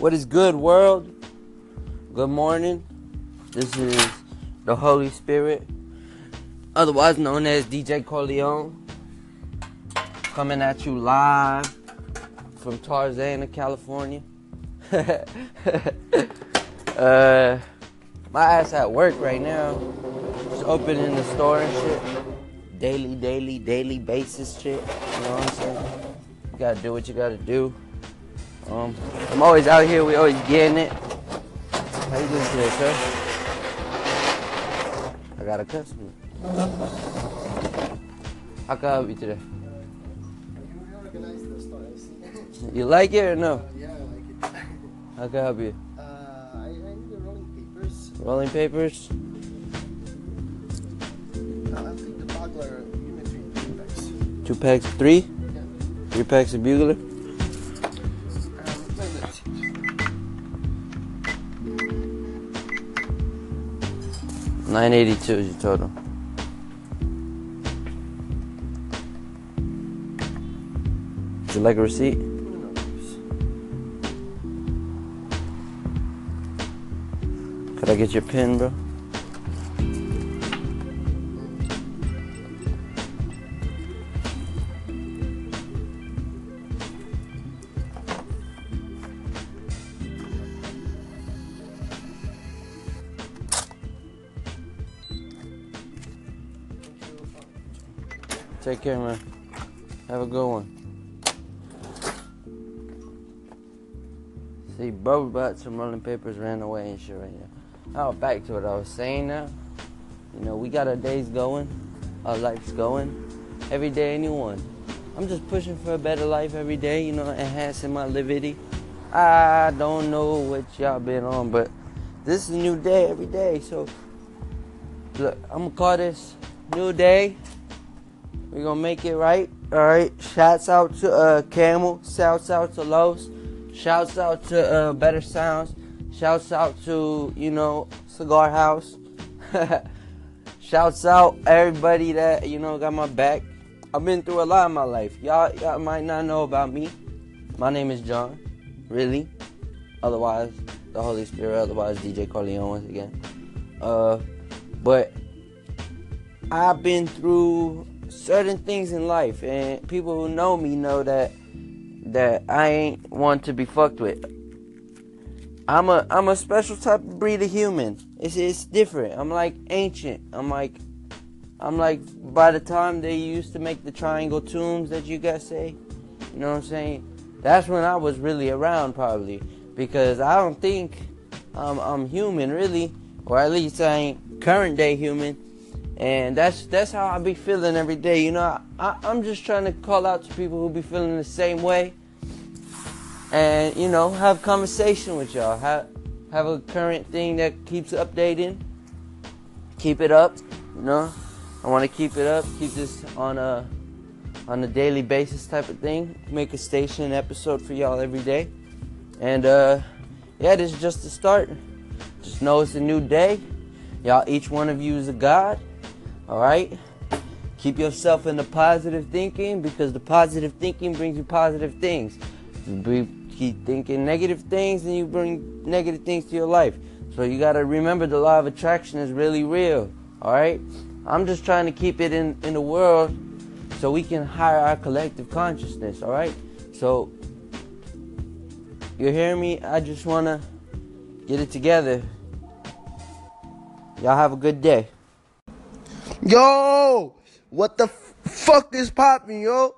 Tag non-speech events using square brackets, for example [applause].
What is good, world? Good morning. This is the Holy Spirit, otherwise known as DJ Corleone, coming at you live from Tarzana, California. [laughs] uh, my ass at work right now, just opening the store and shit. Daily, daily, daily basis shit. You know what I'm saying? You gotta do what you gotta do. Um, I'm always out here. We always getting it. How you doing today, sir? I got a customer. How can I help you today? You reorganized the store, I see. You like it or no? yeah, I like it. How can I help you? Uh, I, I need the rolling papers. Rolling papers? Uh, I'll take the Bugler Unitary two packs. Two packs of three? Yeah. Three packs of bugler? 982 is your total. Would you like a receipt? Could I get your pin, bro? Take care, man. Have a good one. See, bro bought some rolling papers, ran away and shit right now. Now back to what I was saying now. You know, we got our days going, our life's going. Every day, anyone. I'm just pushing for a better life every day, you know, enhancing my livity. I don't know what y'all been on, but this is a new day every day. So, look, I'm gonna call this New Day. We're gonna make it right. Alright. Shouts out to uh Camel. Shouts out to Los. Shouts out to uh Better Sounds. Shouts out to, you know, Cigar House. [laughs] Shouts out everybody that, you know, got my back. I've been through a lot in my life. Y'all y'all might not know about me. My name is John. Really. Otherwise, the Holy Spirit, otherwise DJ Corleone once again. Uh but I've been through certain things in life, and people who know me know that that I ain't one to be fucked with. I'm a I'm a special type of breed of human. It's it's different. I'm like ancient. I'm like I'm like by the time they used to make the triangle tombs that you guys say, you know what I'm saying? That's when I was really around probably because I don't think I'm I'm human really, or at least I ain't current day human and that's that's how I be feeling every day. You know, I, I'm just trying to call out to people who be feeling the same way, and you know, have conversation with y'all. Have have a current thing that keeps updating. Keep it up. You know, I want to keep it up. Keep this on a on a daily basis type of thing. Make a station episode for y'all every day, and uh, yeah, this is just the start. Just know it's a new day. Y'all, each one of you is a God. All right? Keep yourself in the positive thinking because the positive thinking brings you positive things. You keep thinking negative things, and you bring negative things to your life. So you got to remember the law of attraction is really real. All right? I'm just trying to keep it in, in the world so we can hire our collective consciousness. All right? So you hear me? I just want to get it together. Y'all have a good day. Yo, what the fuck is poppin', yo?